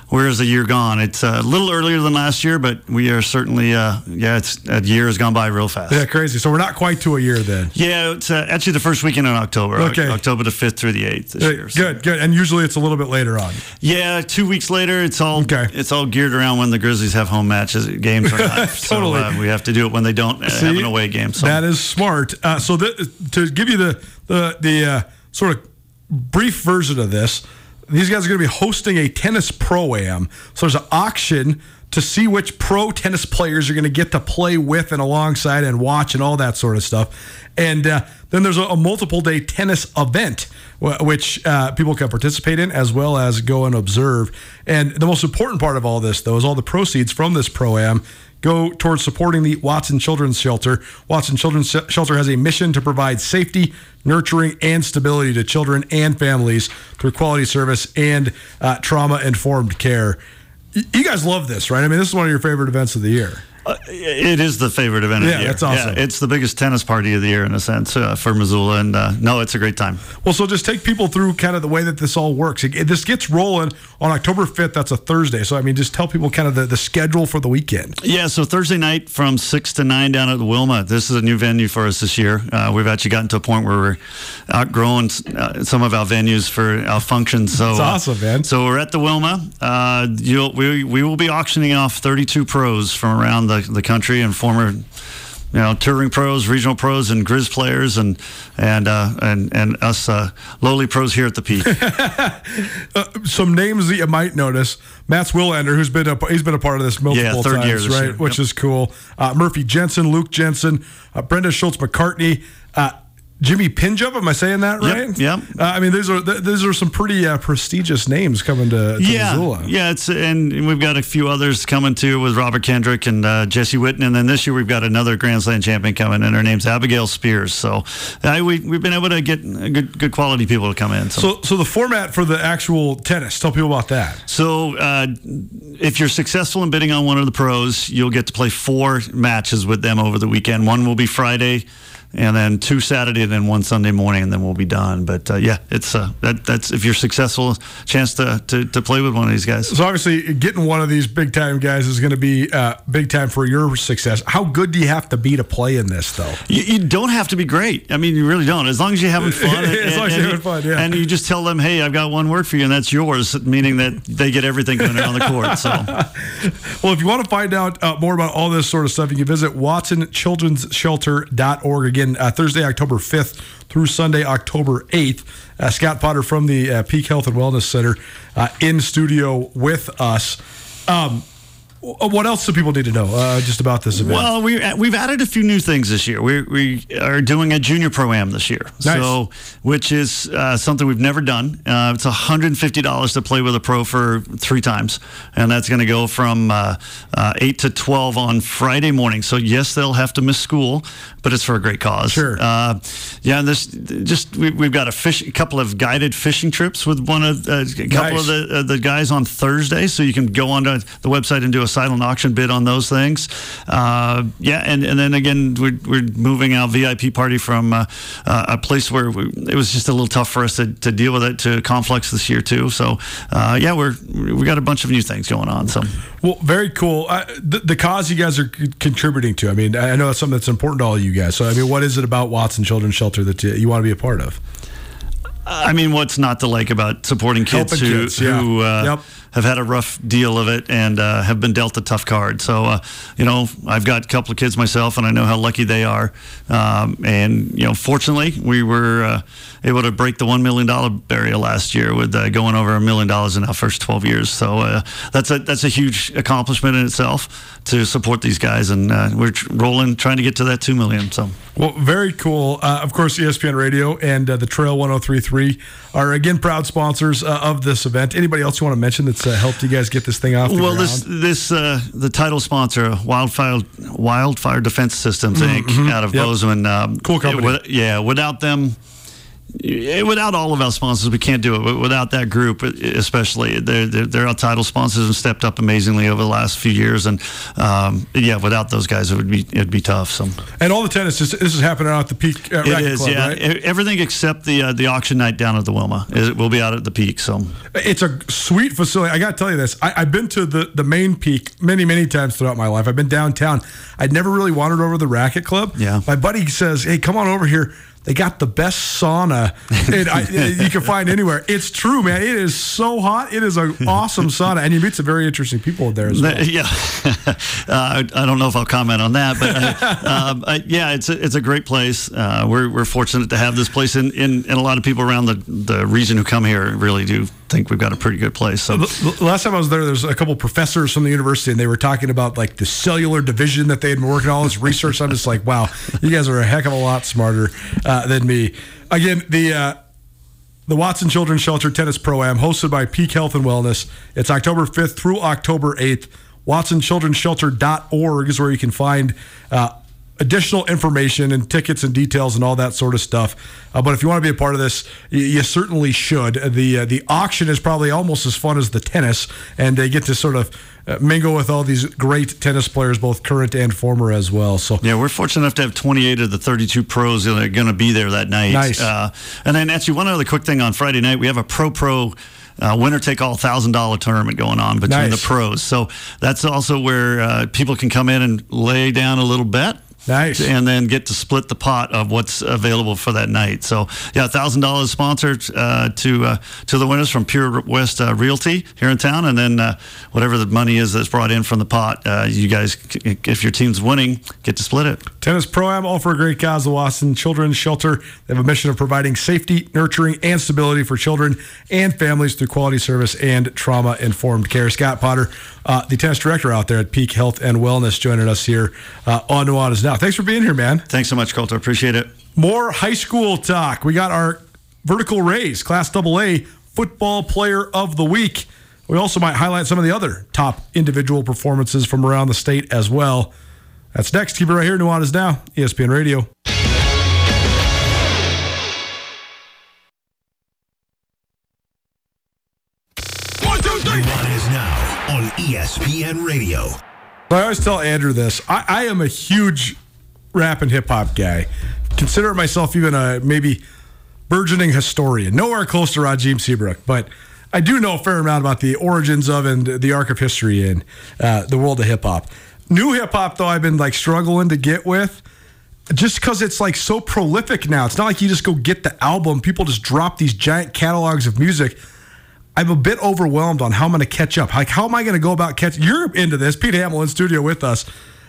where is the year gone? It's uh, a little earlier than last year, but we are certainly, uh, yeah, it's a year has gone by real fast. Yeah, crazy. So we're not quite to a year then. Yeah, it's uh, actually the first weekend in October. Okay. October the fifth through the eighth this Uh, year. so- Good, good. And usually it's a little bit later on. Yeah, two weeks later, it's all Okay. it's all geared around when the Grizzlies have home matches, games or not. Totally. So uh, we have to do it when they don't uh, have an away game. So That is smart. Uh, so th- to give you the the the uh, sort of brief version of this, these guys are going to be hosting a tennis pro am. So there's an auction to see which pro tennis players you're going to get to play with and alongside and watch and all that sort of stuff. And uh, then there's a, a multiple day tennis event wh- which uh, people can participate in as well as go and observe. And the most important part of all this, though, is all the proceeds from this pro am go towards supporting the Watson Children's Shelter. Watson Children's Shelter has a mission to provide safety, nurturing, and stability to children and families through quality service and uh, trauma informed care. You guys love this, right? I mean, this is one of your favorite events of the year. Uh, it is the favorite event of Yeah, the year. that's awesome. it's the biggest tennis party of the year in a sense uh, for Missoula, and uh, no, it's a great time. Well, so just take people through kind of the way that this all works. It, it- this gets rolling on October 5th. That's a Thursday. So, I mean, just tell people kind of the, the schedule for the weekend. Yeah, so Thursday night from six to nine down at the Wilma. This is a new venue for us this year. Uh, we've actually gotten to a point where we're outgrowing uh, some of our venues for our functions. So That's awesome, man. So we're at the Wilma. Uh, you'll, we we will be auctioning off 32 pros from around the, the country and former. You know, touring pros, regional pros, and Grizz players, and and uh, and and us uh, lowly pros here at the Peak. Uh, some names that you might notice: Mats Wilander, who's been a, he's been a part of this multiple third times, year right? year. Which Yep. is cool. Uh, Murphy Jensen, Luke Jensen, uh, Brenda Schultz McCarthy. Uh, Jimmy Pinjup, am I saying that right? yep. Uh, I mean, these are th- these are some pretty uh, prestigious names coming to, to yeah, Missoula. yeah. It's and we've got a few others coming too with Robert Kendrick and uh, Jesse Witten, and then this year we've got another Grand Slam champion coming, and her name's Abigail Spears. So uh, we we've been able to get good good quality people to come in. So. So, so the format for the actual tennis. Tell people about that. So, uh, if you're successful in bidding on one of the pros, you'll get to play four matches with them over the weekend. One will be Friday, and then two Saturday, and then one Sunday morning, and then we'll be done. But uh, yeah, it's uh, that that's if you're successful, chance to, to to play with one of these guys. So obviously, getting one of these big time guys is going to be uh, big time for your success. How good do you have to be to play in this, though? You, you don't have to be great. I mean, you really don't. As long as you're having fun, As long as you're having fun, yeah. and you just tell them, "Hey, I've got one word for you, and that's yours," meaning that they get everything going on the court. So. Well, if you want to find out uh, more about all this sort of stuff, you can visit watsonchildren'sshelter.org. Again, uh, Thursday, October 5th through Sunday, October 8th. Uh, Scott Potter from the uh, Peak Health and Wellness Center uh, in studio with us. Um, what else do people need to know uh, just about this event? Well, we we've added a few new things this year. We we are doing a junior pro am this year, Nice. so which is uh, something we've never done. Uh, it's hundred and fifty dollars to play with a pro for three times, and that's going to go from uh, uh, eight to twelve on Friday morning. So yes, they'll have to miss school, but it's for a great cause. Sure. Uh, yeah, and this just we, we've got a fish, a couple of guided fishing trips with one of uh, a couple Nice. of the uh, the guys on Thursday, so you can go onto the website and do a silent auction bid on those things. Uh, yeah, and, and then again, we're, we're moving our VIP party from uh, uh, a place where we, it was just a little tough for us to, to deal with it to Conflux this year too. So uh, yeah, we're we got a bunch of new things going on. So well, very cool. Uh, the, the, cause you guys are contributing to. I mean, I know it's something that's important to all you guys. So I mean, what is it about Watson Children's Shelter that you, you want to be a part of? I mean, what's not to like about supporting kids Helping who, kids, yeah. who uh, Yep. Have had a rough deal of it and uh, have been dealt a tough card? So, uh, you know, I've got a couple of kids myself, and I know how lucky they are. Um, and you know, fortunately, we were uh, able to break the one million dollar barrier last year with uh, going over a million dollars in our first twelve years. So uh, that's a that's a huge accomplishment in itself to support these guys, and uh, we're rolling trying to get to that two million. So. Well, very cool. Of course, ESPN Radio and the Trail 1033 are again proud sponsors of this event. Anybody else you want to mention that's uh, helped you guys get this thing off the well, ground? this this uh, the title sponsor, Wildfire Wildfire Defense Systems Inc. mhm. out of Yep. Bozeman. Um, Cool company. it yeah, without them. Without all of our sponsors, we can't do it. Without that group, especially, they're, they're, they're our title sponsors and stepped up amazingly over the last few years. And um, yeah, without those guys, it would be it'd be tough. So and all the tennis, this, this is happening out at the Peak uh, it Racket Club, yeah. right? Everything except the uh, the auction night down at the Wilma. It will be out at the Peak. So It's a sweet facility. I got to tell you this. I, I've been to the, the main peak many, many times throughout my life. I've been downtown. I'd never really wandered over the racket club. Yeah. My buddy says, hey, come on over here. They got the best sauna I, you can find anywhere. It's true, man. It is so hot. It is an awesome sauna. And you meet some very interesting people there as well. Yeah, uh, I I don't know if I'll comment on that, but uh, um, uh, yeah, it's a, it's a great place. Uh, we're, we're fortunate to have this place, and, and, and a lot of people around the, the region who come here really do think we've got a pretty good place. So last time I was there, there's a couple professors from the university, and they were talking about like the cellular division that they had been working on all this research. I'm just like, wow, you guys are a heck of a lot smarter uh, than me. Again, the uh, the Watson Children's Shelter Tennis Pro Am, hosted by Peak Health and Wellness. It's October 5th through October 8th. WatsonChildren'sShelter.org is where you can find uh, additional information and tickets and details and all that sort of stuff. Uh, but if you want to be a part of this, you, you certainly should. The uh, the auction is probably almost as fun as the tennis, and they get to sort of uh, mingle with all these great tennis players, both current and former as well. So Yeah, we're fortunate enough to have 28 of the 32 pros that are going to be there that night. Nice. Uh, and then, actually, one other quick thing on Friday night, we have a pro pro. Uh, winner take all thousand dollar tournament going on between Nice. the pros, so that's also where uh, people can come in and lay down a little bet, Nice. and then get to split the pot of what's available for that night. So yeah, thousand dollars sponsored uh, to uh, to the winners from Pure West uh, Realty here in town, and then uh, whatever the money is that's brought in from the pot, uh, you guys, if your team's winning, get to split it. Tennis Pro Am, all for a great cause, the Watson Children's Shelter. They have a mission of providing safety, nurturing, and stability for children and families through quality service and trauma informed care. Scott Potter, uh, the tennis director out there at Peak Health and Wellness, joining us here uh, on Nuanez Now. Thanks for being here, man. Thanks so much, Colter. Appreciate it. More high school talk. We got our vertical raise, Class AA Football Player of the Week. We also might highlight some of the other top individual performances from around the state as well. That's next. Keep it right here. Nuanez Now, ESPN Radio. One, two, three. Nuanez now on ESPN Radio. I always tell Andrew this. I, I am a huge rap and hip hop guy. Consider myself even a maybe burgeoning historian. Nowhere close to Rajim Seabrook, but I do know a fair amount about the origins of and the arc of history in uh, the world of hip hop. New hip hop, though, I've been like struggling to get with. Just because it's like so prolific now. It's not like you just go get the album. People just drop these giant catalogs of music. I'm a bit overwhelmed on how I'm going to catch up. Like, how am I going to go about catching? You're into this, Pete Hamill in studio with us.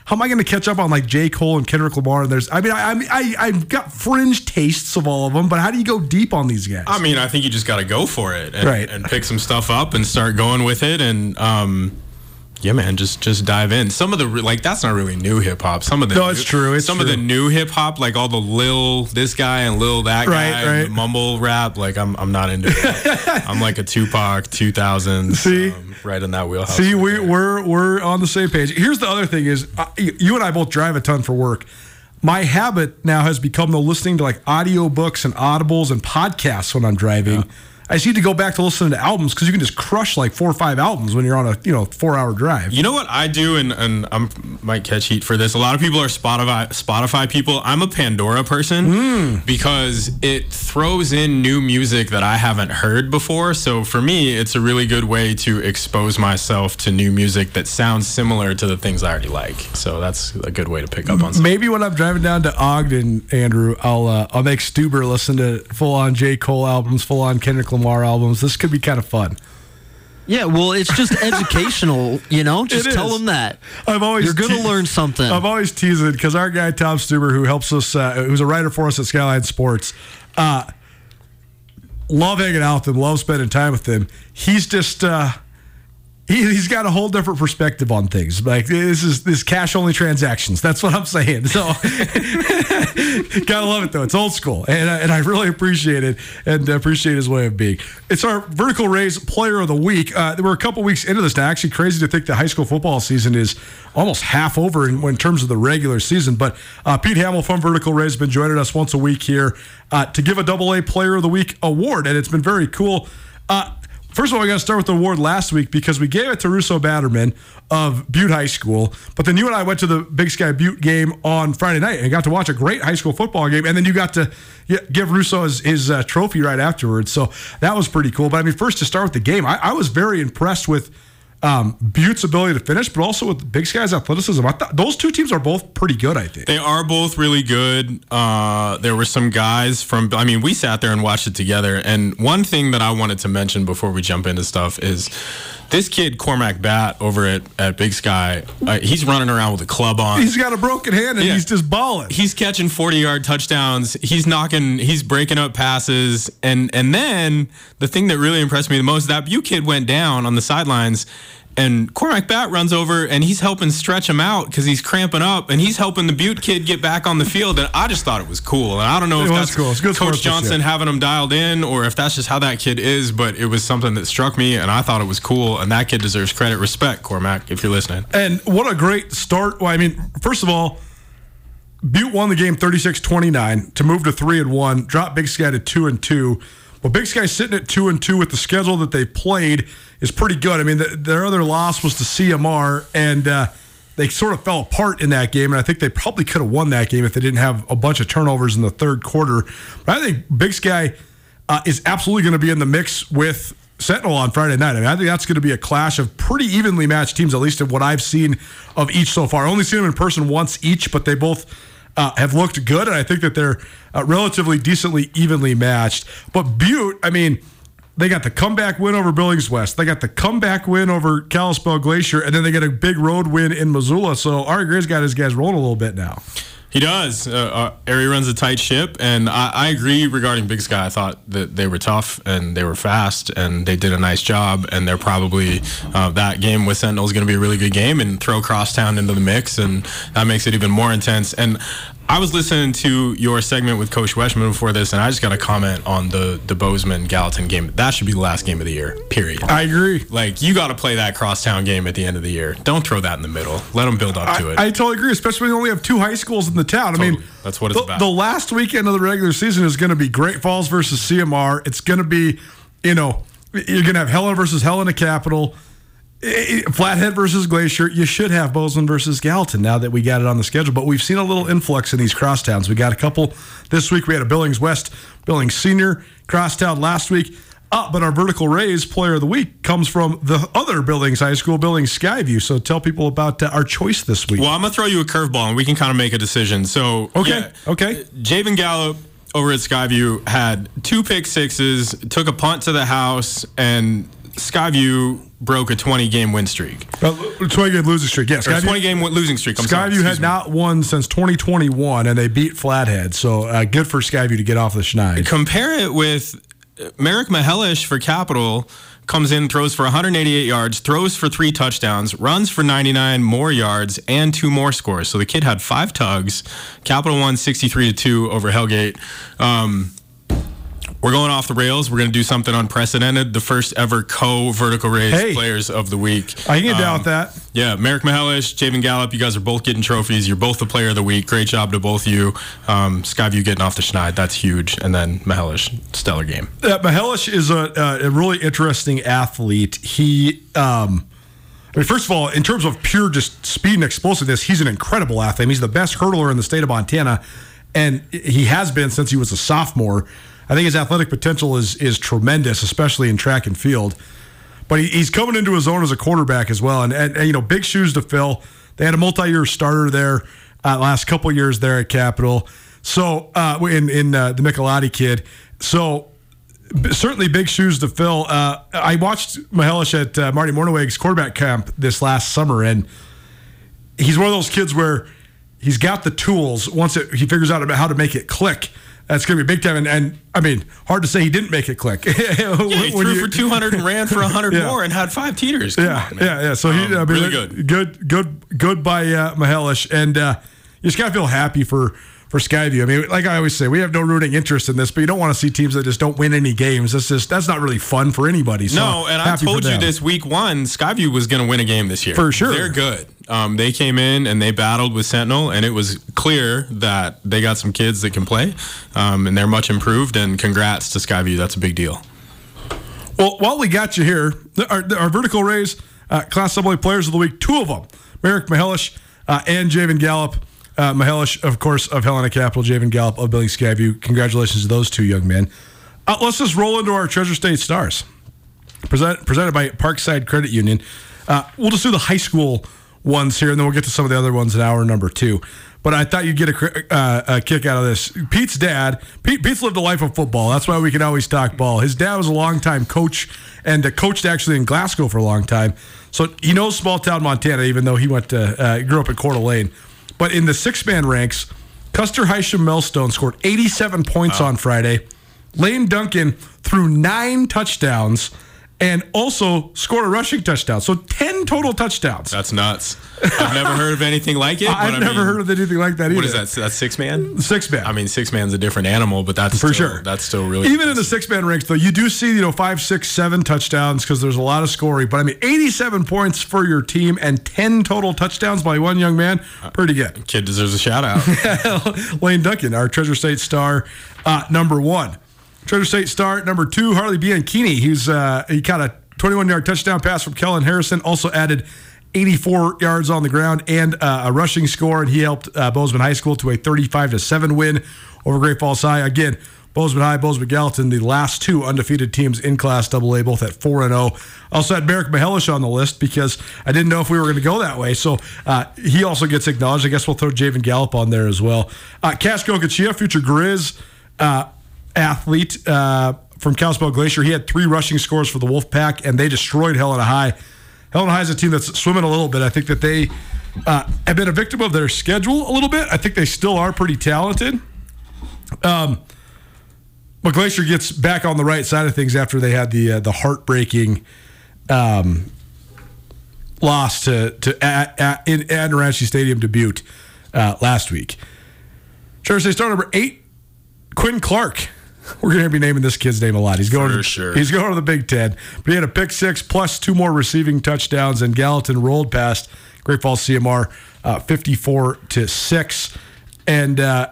How am I going to catch up on like J. Cole and Kendrick Lamar? And there's, I mean, I, I, I, I've got fringe tastes of all of them, but how do you go deep on these guys? I mean, I think you just got to go for it and, Right. and pick some stuff up and start going with it. And um, yeah, man, just just dive in. Some of the like that's not really new hip hop. Some of the No, new- it's true, it's some of the new hip hop, like all the Lil this guy and Lil that Right, guy, right. and the mumble rap. Like I'm I'm not into it. I'm like a Tupac 2000. See? um, right in that wheelhouse. See, right we, there. we're we're on the same page. Here's the other thing: is uh, you and I both drive a ton for work. My habit now has become the listening to like audiobooks and audibles and podcasts when I'm driving. I just need to go back to listening to albums because you can just crush like four or five albums when you're on a you know four hour drive. You know what I do, and and I might catch heat for this. A lot of people are Spotify Spotify people. I'm a Pandora person Mm. because it throws in new music that I haven't heard before. So for me, it's a really good way to expose myself to new music that sounds similar to the things I already like. So that's a good way to pick up on. Something. Maybe when I'm driving down to Ogden, Andrew, I'll uh, I'll make Stuber listen to full on J Cole albums, full on Kendrick Lamar albums. This could be kind of fun. Yeah, well, it's just educational, you know. Just tell them that. I've always You're going to te- learn something. I've always teased it because our guy Tom Stuber, who helps us, uh, who's a writer for us at Skyline Sports, uh, love hanging out with him, love spending time with him. He's just uh, he, he's got a whole different perspective on things. Like this is this cash only transactions. That's what I'm saying. So gotta love it though. It's old school, and and I really appreciate it and appreciate his way of being. It's our vertical raise player of the week. Uh, we're a couple weeks into this now. Actually, crazy to think the high school football season is almost half over in, in terms of the regular season. But uh, Pete Hamill from Vertical Raise has been joining us once a week here uh, to give a Double A Player of the Week award, and it's been very cool. Uh, First of all, we got to start with the award last week because we gave it to Russo Batterman of Butte High School. But then you and I went to the Big Sky Butte game on Friday night and got to watch a great high school football game. And then you got to give Russo his, his uh, trophy right afterwards. So that was pretty cool. But I mean, first to start with the game, I, I was very impressed with um, Butte's ability to finish, but also with Big Sky's athleticism. I thought those two teams are both pretty good. I think. They are both really good. Uh, there were some guys from, I mean, we sat there and watched it together. And one thing that I wanted to mention before we jump into stuff is this kid, Cormac Bat, over at, at Big Sky, uh, he's running around with a club on. He's got a broken hand and Yeah. he's just balling. He's catching 40 yard touchdowns. He's knocking, he's breaking up passes. And, and then the thing that really impressed me the most, that Butte kid went down on the sidelines. And Cormac Bat runs over and he's helping stretch him out because he's cramping up and he's helping the Butte kid get back on the field. And I just thought it was cool. And I don't know It if that's cool. It's good Coach. Johnson having him dialed in or if that's just how that kid is, but it was something that struck me and I thought it was cool. And that kid deserves credit. Respect, Cormac, if you're listening. And what a great start. Well, I mean, first of all, Butte won the game 36-29 to move to 3 and 1, drop Big Sky to 2 and 2. Well, Big Sky sitting at 2 and 2 with the schedule that they played is pretty good. I mean, the, their other loss was to CMR and uh, they sort of fell apart in that game and I think they probably could have won that game if they didn't have a bunch of turnovers in the third quarter. But I think Big Sky uh, is absolutely going to be in the mix with Sentinel on Friday night. I mean, I think that's going to be a clash of pretty evenly matched teams, at least in what I've seen of each so far. I only seen them in person once each, but they both uh, have looked good, and I think that they're uh, relatively decently evenly matched. But Butte, I mean, they got the comeback win over Billings West. They got the comeback win over Kalispell Glacier, and then they get a big road win in Missoula. So Ari Gray's got his guys rolling a little bit now. He does. Uh, uh, Ari runs a tight ship, and I, I agree regarding Big Sky. I thought that they were tough and they were fast, and they did a nice job. And they're probably uh, that game with Sentinel is going to be a really good game, and throw Crosstown into the mix, and that makes it even more intense. And I was listening to your segment with Coach Weshman before this, and I just got a comment on the the Bozeman Gallatin game. That should be the last game of the year. Period. I agree. Like you got to play that Crosstown game at the end of the year. Don't throw that in the middle. Let them build up to it. I, I totally agree, especially when you only have two high schools in the town. I mean, That's what it's the, about. The last weekend of the regular season is going to be Great Falls versus CMR. It's going to be, you know, you're going to have Helena versus Helena Capital, eh, Flathead versus Glacier. You should have Bozeman versus Gallatin now that we got it on the schedule. But we've seen a little influx in these crosstowns. We got a couple this week. We had a Billings West, Billings Senior crosstown last week. Uh, but our vertical raise player of the week comes from the other Billings High School, Billings Skyview. So tell people about uh, our choice this week. Well, I'm gonna throw you a curveball, and we can kind of make a decision. So, Okay, okay. Javen Gallup over at Skyview had two pick sixes, took a punt to the house, and Skyview broke a 20 game win streak. Uh, 20 game losing streak. Yes, Or 20 game losing streak. I'm Skyview excuse had me. not won since 2021, and they beat Flathead. So uh, good for Skyview to get off the schneid. Compare it with uh, Merrick Mahelish for Capital. Comes in, throws for 188 yards, throws for three touchdowns, runs for 99 more yards, and two more scores. So the kid had five tugs. Capital won 63 to 2 over Hellgate. Um, we're going off the rails. We're going to do something unprecedented. The first ever co vertical raise Hey. players of the week. I can get down Um, with that. Yeah, Merrick Mahelish, Javen Gallup, you guys are both getting trophies. You're both the player of the week. Great job to both of you. Um, Skyview getting off the schneid, that's huge. And then Mahelish, stellar game. Uh, Mahelish is a, a, a really interesting athlete. He, um, I mean, first of all, in terms of pure just speed and explosiveness, he's an incredible athlete. He's the best hurdler in the state of Montana, and he has been since he was a sophomore. I think his athletic potential is is tremendous, especially in track and field. But he, he's coming into his own as a quarterback as well, and, and, and, you know, big shoes to fill. They had a multi-year starter there uh, last couple years there at Capital. So uh, in in uh, the Michelotti kid, so certainly big shoes to fill. Uh, I watched Mahelish at uh, Marty Mornhinweg's quarterback camp this last summer, and he's one of those kids where he's got the tools. Once it, he figures out about how to make it click, that's going to be big time. And, and I mean, hard to say he didn't make it click. Yeah, he threw you- for 200 and ran for 100 Yeah. more and had five teeters. Come yeah, on, yeah, yeah. So he, Um, I mean, really good. good, good, good by uh, Mahelish, and uh, you just gotta feel happy for for Skyview. I mean, like I always say, we have no rooting interest in this, but you don't want to see teams that just don't win any games. That's just that's not really fun for anybody. So no, and I told you this week one, Skyview was going to win a game this year. For sure. They're good. Um, they came in and they battled with Sentinel, and it was clear that they got some kids that can play, um, and they're much improved. And congrats to Skyview. That's a big deal. Well, while we got you here, our, our vertical raise uh, Class subway players of the week, two of them, Merrick Mahelish uh, and Javen Gallup. Uh, Mahelish, of course, of Helena Capital, Javen Gallup of Billy Skyview. Congratulations to those two young men. Uh, let's just roll into our Treasure State Stars, present, presented by Parkside Credit Union. Uh, we'll just do the high school ones here, and then we'll get to some of the other ones in hour number two. But I thought you'd get a, uh, a kick out of this. Pete's dad, Pete, Pete's lived a life of football. That's why we can always talk ball. His dad was a longtime coach and coached actually in Glasgow for a long time. So he knows small town Montana, even though he went to, uh, grew up in Coeur d'Alene. But in the six man ranks, Custer Hysham Melstone scored 87 points on Friday. Lane Duncan threw nine touchdowns and also scored a rushing touchdown. So 10 total touchdowns. That's nuts. I've never heard of anything like it. I've I never mean, heard of anything like that either. What is that? That's six man. Six man. I mean, six man's a different animal, but that's For still, sure. That's still really Even in the six man ranks, though, you do see, you know, five, six, seven touchdowns because there's a lot of scoring. But I mean, 87 points for your team and 10 total touchdowns by one young man. Pretty good. kid deserves a shout out. Lane Duncan, our Treasure State star, uh, number one. Treasure State start number two, Harley Bianchini. He's uh, he caught a 21 yard touchdown pass from Kellen Harrison. Also added 84 yards on the ground and uh, a rushing score, and he helped uh, Bozeman High School to a 35 to seven win over Great Falls High. Again. Bozeman High, Bozeman Gallatin, the last two undefeated teams in Class AA, both at 4 and 0. Also had Merrick Mahelish on the list because I didn't know if we were going to go that way. So uh, he also gets acknowledged. I guess we'll throw Javen Gallup on there as well. Uh, Cash Gokachia, future Grizz uh, athlete uh, from Kalispell Glacier. He had three rushing scores for the Wolfpack, and they destroyed Helena High. Helena High is a team that's swimming a little bit. I think that they uh, have been a victim of their schedule a little bit. I think they still are pretty talented. Um, but Glacier gets back on the right side of things after they had the uh, the heartbreaking um, loss to to a, a, in Adnarachi Stadium to Butte uh, last week. Treasure State star number eight, Quinn Clark. We're going to be naming this kid's name a lot. He's going For to sure. he's going to the Big Ten. But he had a pick six plus two more receiving touchdowns, and Gallatin rolled past Great Falls CMR uh, 54 to six. And uh,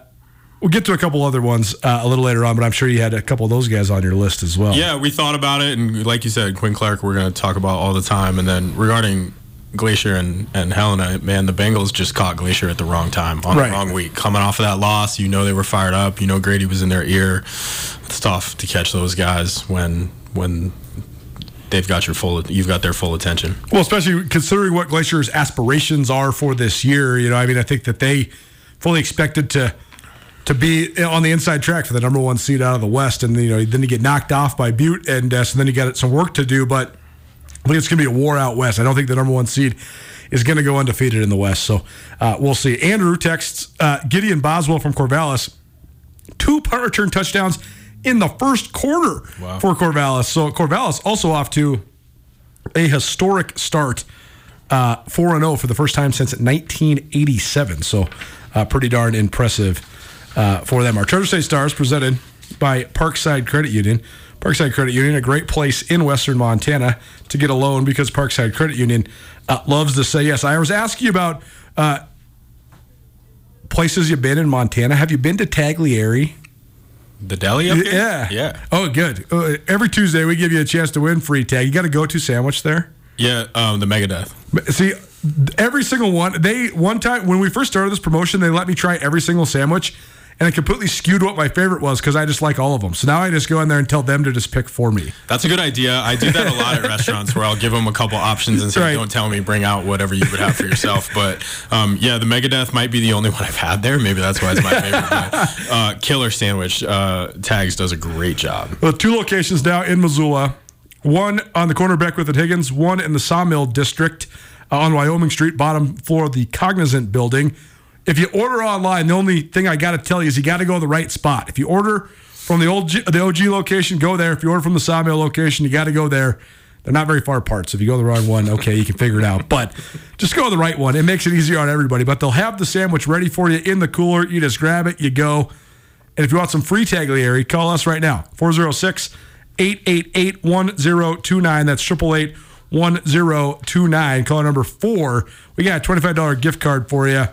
we'll get to a couple other ones uh, a little later on, but I'm sure you had a couple of those guys on your list as well. Yeah, we thought about it, and like you said, Quinn Clark, we're going to talk about all the time. And then regarding Glacier and, and Helena, man, the Bengals just caught Glacier at the wrong time on Right. the wrong week. Coming off of that loss, you know they were fired up. You know Grady was in their ear. It's tough to catch those guys when when they've got your full you've got their full attention. Well, especially considering what Glacier's aspirations are for this year. You know, I mean, I think that they fully expected to to be on the inside track for the number one seed out of the West, and you know, then you get knocked off by Butte, and uh, so then you got some work to do. But I think it's going to be a war out west. I don't think the number one seed is going to go undefeated in the West. So uh, we'll see. Andrew texts uh, Gideon Boswell from Corvallis, two punt return touchdowns in the first quarter for Corvallis. So Corvallis also off to a historic start, uh, four and zero for the first time since 1987. So uh, pretty darn impressive uh, for them. Our Treasure State Stars presented by Parkside Credit Union. Parkside Credit Union, a great place in Western Montana to get a loan because Parkside Credit Union uh, loves to say yes. I was asking you about uh, places you've been in Montana. Have you been to Tagliare? The deli up here? Yeah. Yeah. Oh, good. Uh, every Tuesday, we give you a chance to win free tag. You got a go to sandwich there? Yeah, um, the Megadeth. See, every single one. They one time when we first started this promotion, they let me try every single sandwich, and it completely skewed what my favorite was because I just like all of them. So now I just go in there and tell them to just pick for me. That's a good idea. I do that a lot at restaurants where I'll give them a couple options and say, Right. "Don't tell me, bring out whatever you would have for yourself." But um, yeah, the Megadeth might be the only one I've had there. Maybe that's why it's my favorite. But, uh, killer sandwich. Uh, Tags does a great job. Well, two locations now in Missoula. One on the corner Beckwith and Higgins. One in the Sawmill District uh, on Wyoming Street, bottom floor of the Cognizant Building. If you order online, the only thing I got to tell you is you got to go to the right spot. If you order from the old the OG location, go there. If you order from the Sawmill location, you got to go there. They're not very far apart, so if you go the wrong one, okay, you can figure it out. But just go the right one. It makes it easier on everybody. But they'll have the sandwich ready for you in the cooler. You just grab it, you go. And if you want some free Tagliare, call us right now 406 888 1029. That's 888 1029. Caller number four. We got a $25 gift card for you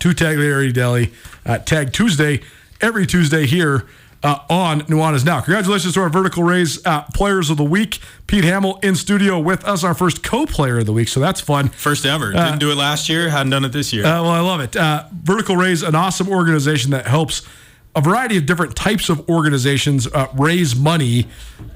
to Tagliare Deli. Uh, Tag Tuesday, every Tuesday here uh, on Nuanez Now. Congratulations to our Vertical Raise uh, Players of the Week. Pete Hamill in studio with us, our first co player of the week. So that's fun. First ever. Didn't do it last year. Hadn't done it this year. Uh, well, I love it. Uh, Vertical Raise, an awesome organization that helps a variety of different types of organizations uh, raise money,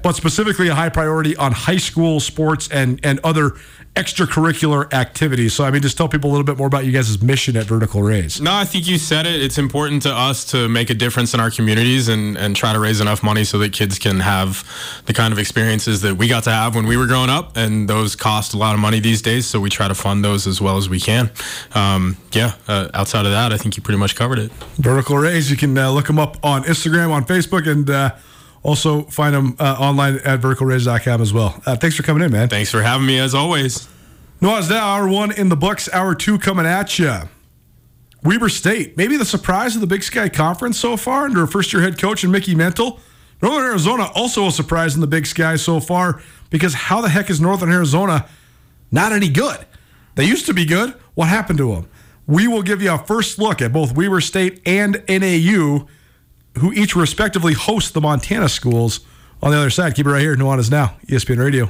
but specifically a high priority on high school sports and and other extracurricular activities. So, I mean, just tell people a little bit more about you guys' mission at Vertical Raise. No, I think you said it. It's important to us to make a difference in our communities and, and try to raise enough money so that kids can have the kind of experiences that we got to have when we were growing up. And those cost a lot of money these days. So we try to fund those as well as we can. Um, yeah, uh, outside of that, I think you pretty much covered it. Vertical Raise, you can uh, look them up on Instagram, on Facebook, and uh, also find them uh, online at verticalraise.com as well. Uh, thanks for coming in, man. Thanks for having me as always. No, it's now hour one in the books, hour two coming at you. Weber State, maybe the surprise of the Big Sky Conference so far under first year head coach and Mickey Mental. Northern Arizona, also a surprise in the Big Sky so far because how the heck is Northern Arizona not any good? They used to be good. What happened to them? We will give you a first look at both Weber State and NAU, who each respectively host the Montana schools on the other side. Keep it right here. Nuanez Now, ESPN Radio.